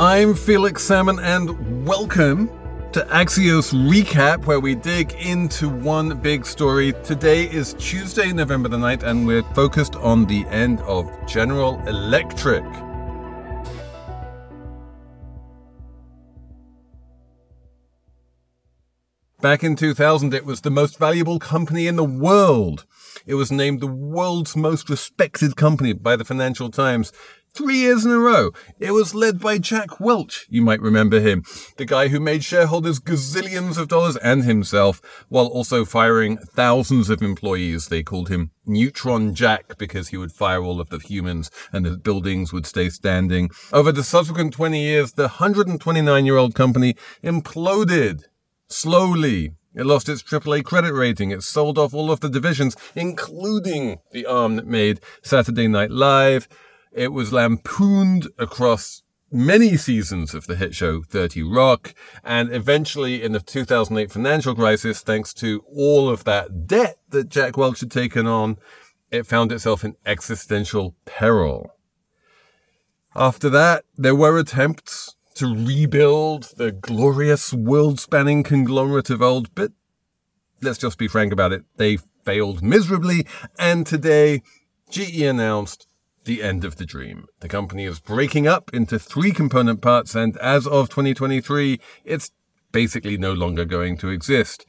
I'm Felix Salmon, and welcome to Axios Recap, where we dig into one big story. Today is Tuesday, November the 9th, and we're focused on the end of General Electric. Back in 2000, it was the most valuable company in the world. It was named the world's most respected company by the Financial Times three years in a row. It was led by Jack Welch, you might remember him, the guy who made shareholders gazillions of dollars and himself, while also firing thousands of employees. They called him Neutron Jack because he would fire all of the humans and the buildings would stay standing. Over the subsequent 20 years, the 129 year old company imploded slowly. It lost its AAA credit rating. It sold off all of the divisions, including the arm that made Saturday Night Live. It was lampooned across many seasons of the hit show 30 Rock. And eventually in the 2008 financial crisis, thanks to all of that debt that Jack Welch had taken on, it found itself in existential peril. After that, there were attempts to rebuild the glorious world spanning conglomerate of old, but let's just be frank about it. They failed miserably. And today, GE announced the end of the dream. The company is breaking up into three component parts, and as of 2023, it's basically no longer going to exist.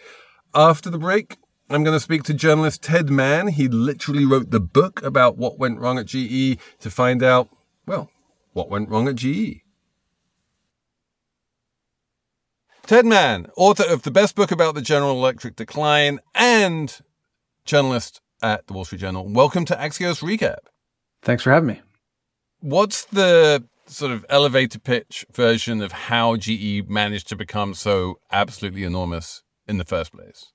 After the break, I'm going to speak to journalist Ted Mann. He literally wrote the book about what went wrong at GE to find out, well, what went wrong at GE. Ted Mann, author of the best book about the General Electric decline and journalist at the Wall Street Journal. Welcome to Axios Recap. Thanks for having me. What's the sort of elevator pitch version of how GE managed to become so absolutely enormous in the first place?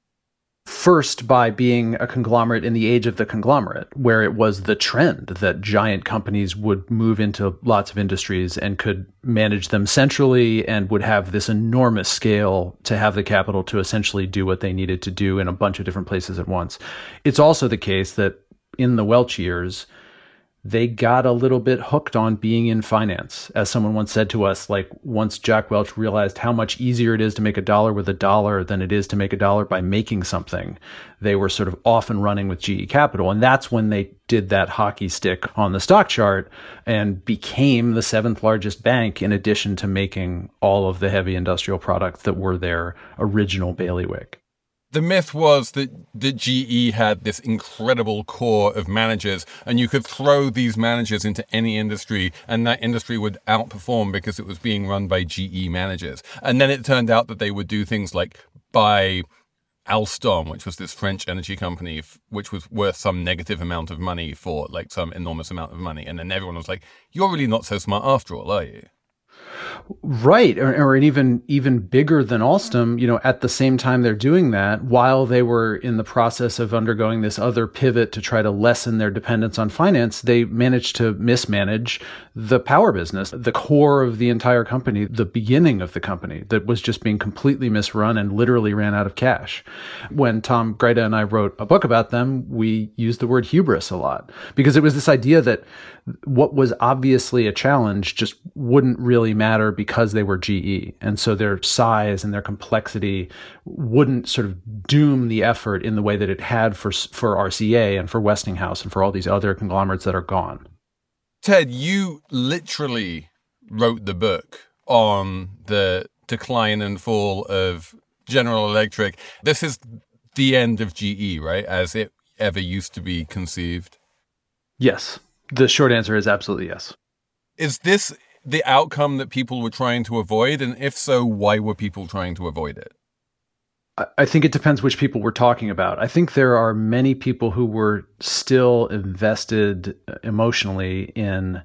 First, by being a conglomerate in the age of the conglomerate, where it was the trend that giant companies would move into lots of industries and could manage them centrally and would have this enormous scale to have the capital to essentially do what they needed to do in a bunch of different places at once. It's also the case that in the Welch years, they got a little bit hooked on being in finance. As someone once said to us, like once Jack Welch realized how much easier it is to make a dollar with a dollar than it is to make a dollar by making something, they were sort of off and running with GE Capital. And that's when they did that hockey stick on the stock chart and became the seventh largest bank in addition to making all of the heavy industrial products that were their original bailiwick the myth was that, that GE had this incredible core of managers, and you could throw these managers into any industry, and that industry would outperform because it was being run by GE managers. And then it turned out that they would do things like buy Alstom, which was this French energy company, which was worth some negative amount of money for like some enormous amount of money. And then everyone was like, you're really not so smart after all, are you? Right, or, or even even bigger than Alstom. You know, at the same time they're doing that, while they were in the process of undergoing this other pivot to try to lessen their dependence on finance, they managed to mismanage the power business, the core of the entire company, the beginning of the company that was just being completely misrun and literally ran out of cash. When Tom Gryta and I wrote a book about them, we used the word hubris a lot because it was this idea that what was obviously a challenge just wouldn't really matter because they were GE. And so their size and their complexity wouldn't sort of doom the effort in the way that it had for, for RCA and for Westinghouse and for all these other conglomerates that are gone. Ted, you literally wrote the book on the decline and fall of General Electric. This is the end of GE, right? As it ever used to be conceived. Yes. The short answer is absolutely yes. Is this the outcome that people were trying to avoid? And if so, why were people trying to avoid it? I think it depends which people we're talking about. I think there are many people who were still invested uh, emotionally in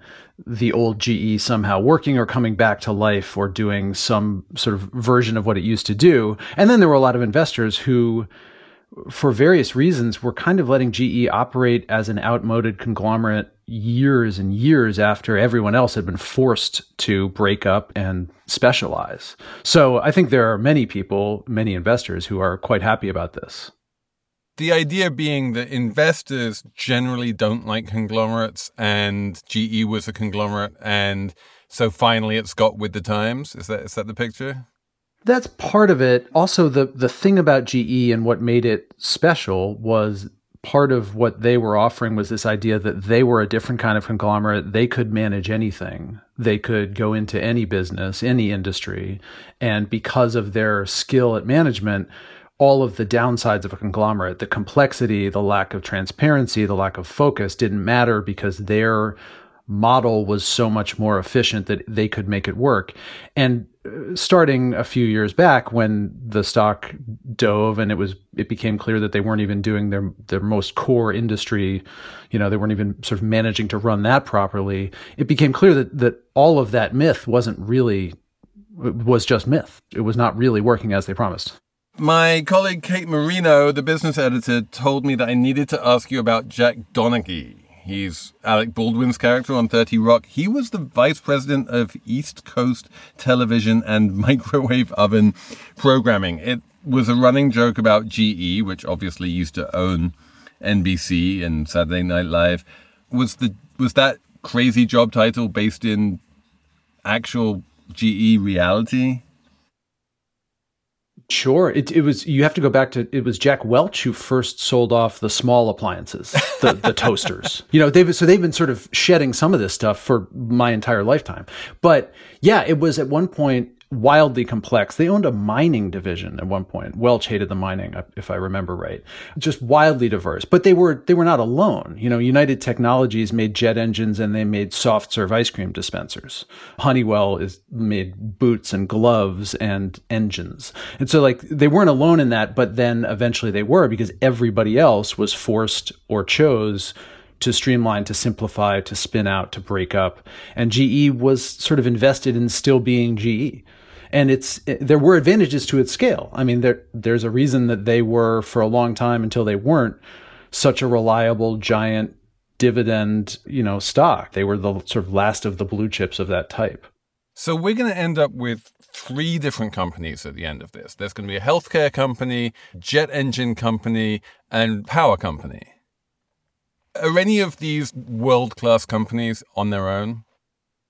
the old GE somehow working or coming back to life or doing some sort of version of what it used to do. And then there were a lot of investors who for various reasons, we're kind of letting GE operate as an outmoded conglomerate years and years after everyone else had been forced to break up and specialize. So I think there are many people, many investors who are quite happy about this. The idea being that investors generally don't like conglomerates, and GE was a conglomerate, and so finally it's got with the times. Is that is that the picture? That's part of it. Also, the the thing about GE and what made it special was part of what they were offering was this idea that they were a different kind of conglomerate. They could manage anything. They could go into any business, any industry, and because of their skill at management, all of the downsides of a conglomerate, the complexity, the lack of transparency, the lack of focus didn't matter because their model was so much more efficient that they could make it work. And uh, starting a few years back when the stock dove and it was it became clear that they weren't even doing their their most core industry, you know, they weren't even sort of managing to run that properly. It became clear that that all of that myth wasn't really was just myth. It was not really working as they promised. My colleague Kate Marino, the business editor, told me that I needed to ask you about Jack Donaghy. He's Alec Baldwin's character on 30 Rock. He was the vice president of East Coast television and microwave oven programming. It was a running joke about GE, which obviously used to own NBC and Saturday Night Live. Was the was that crazy job title based in actual GE reality? Sure. It, it was, you have to go back to, it was Jack Welch who first sold off the small appliances, the, the toasters. You know, they've, so they've been sort of shedding some of this stuff for my entire lifetime. But yeah, it was at one point, wildly complex. They owned a mining division at one point. Welch hated the mining, uh, if I remember right. Just wildly diverse. But they were they were not alone. You know, United Technologies made jet engines and they made soft serve ice cream dispensers. Honeywell is made boots and gloves and engines. And so like they weren't alone in that, but then eventually they were because everybody else was forced or chose to streamline, to simplify, to spin out, to break up. And GE was sort of invested in still being GE and it's it, there were advantages to its scale. I mean, there there's a reason that they were for a long time until they weren't such a reliable giant dividend, you know, stock. They were the sort of last of the blue chips of that type. So we're going to end up with three different companies at the end of this. There's going to be a healthcare company, jet engine company, and power company. Are any of these world class companies on their own?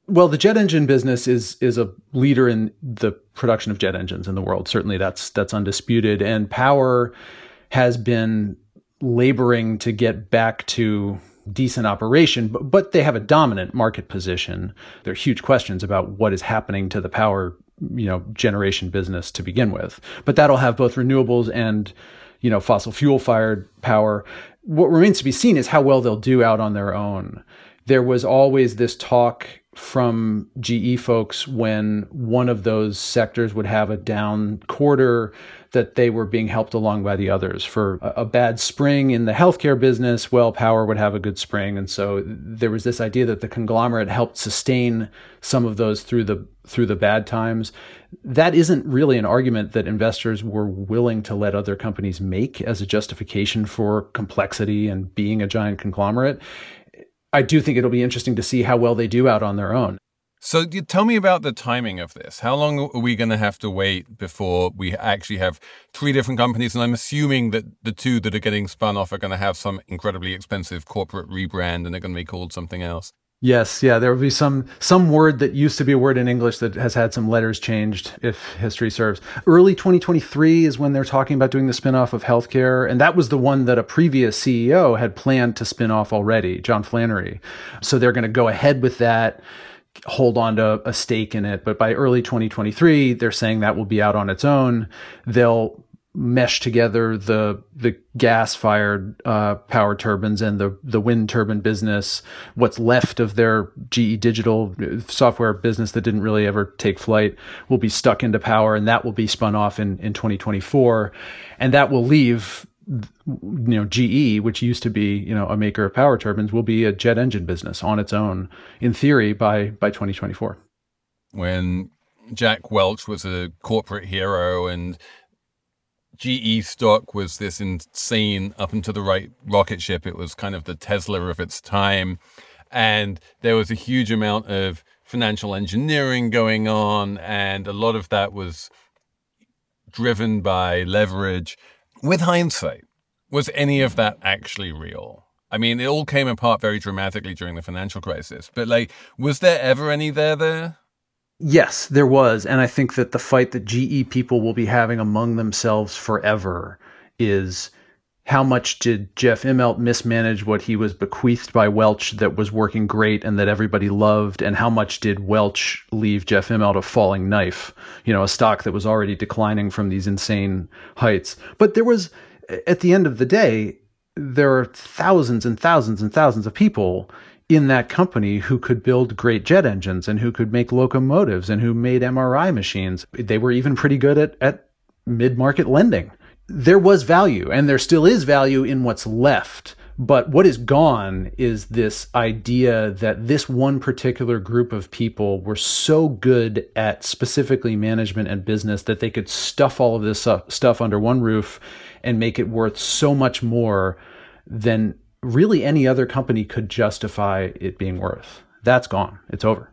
Well, the jet engine business is is a leader in the production of jet engines in the world. Certainly, that's that's undisputed. And Power has been laboring to get back to decent operation, but, but they have a dominant market position. There are huge questions about what is happening to the power, you know, generation business to begin with. But that'll have both renewables and, you know, fossil fuel fired power. What remains to be seen is how well they'll do out on their own. There was always this talk from GE folks when one of those sectors would have a down quarter that they were being helped along by the others. For a, bad spring in the healthcare business, well, power would have a good spring, and so there was this idea that the conglomerate helped sustain some of those through the through the bad times. That isn't really an argument that investors were willing to let other companies make as a justification for complexity and being a giant conglomerate. I do think it'll be interesting to see how well they do out on their own. So, tell me about the timing of this. How long are we going to have to wait before we actually have three different companies? And I'm assuming that the two that are getting spun off are going to have some incredibly expensive corporate rebrand and they're going to be called something else. Yes, yeah, there will be some some word that used to be a word in English that has had some letters changed, if history serves. Early 2023 is when they're talking about doing the spinoff of healthcare, and that was the one that a previous CEO had planned to spin off already, John Flannery. So they're going to go ahead with that, hold on to a stake in it. But by early 2023, they're saying that will be out on its own. They'll mesh together the the gas fired uh, power turbines and the the wind turbine business. What's left of their GE Digital uh, software business that didn't really ever take flight will be stuck into power, and that will be spun off in in 2024, and that will leave you know GE, which used to be you know a maker of power turbines, will be a jet engine business on its own in theory by by 2024. When Jack Welch was a corporate hero and GE stock was this insane up and to the right rocket ship. It was kind of the Tesla of its time. And there was a huge amount of financial engineering going on. And a lot of that was driven by leverage. With hindsight, Was any of that actually real? I mean, it all came apart very dramatically during the financial crisis, but like, was there ever any there there? Yes, there was. And I think that the fight that GE people will be having among themselves forever is how much did Jeff Immelt mismanage what he was bequeathed by Welch that was working great and that everybody loved? And how much did Welch leave Jeff Immelt a falling knife? You know, a stock that was already declining from these insane heights. But there was, at the end of the day, there are thousands and thousands and thousands of people in that company who could build great jet engines and who could make locomotives and who made MRI machines. They were even pretty good at, at mid market lending. There was value, and there still is value in what's left. But what is gone is this idea that this one particular group of people were so good at specifically management and business that they could stuff all of this stuff under one roof and make it worth so much more than really any other company could justify it being worth. That's gone. It's over.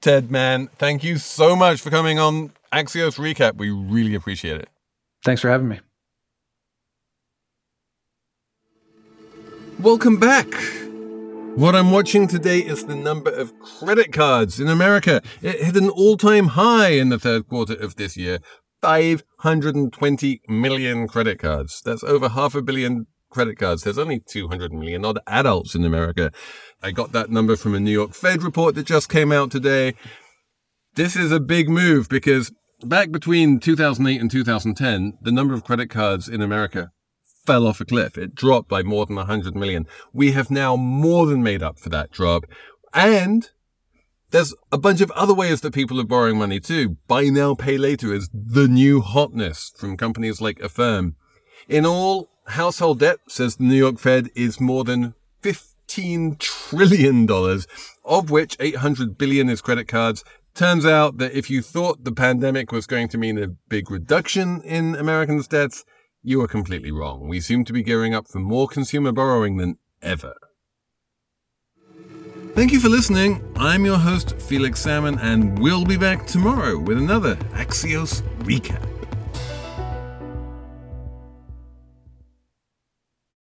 Ted, Mann, thank you so much for coming on Axios Recap. We really appreciate it. Thanks for having me. Welcome back. What I'm watching today is the number of credit cards in America. It hit an all time high in the third quarter of this year 520 million credit cards. That's over half a billion credit cards. There's only 200 million odd adults in America. I got that number from a New York Fed report that just came out today. This is a big move because back between 2008 and 2010, the number of credit cards in America fell off a cliff. It dropped by more than 100 million. We have now more than made up for that drop. And there's a bunch of other ways that people are borrowing money too. Buy now, pay later is the new hotness from companies like Affirm. In all, household debt, says the New York Fed, is more than $15 trillion, of which 800 billion is credit cards. Turns out that if you thought the pandemic was going to mean a big reduction in Americans' debts, you are completely wrong. We seem to be gearing up for more consumer borrowing than ever. Thank you for listening. I'm your host, Felix Salmon, and we'll be back tomorrow with another Axios recap.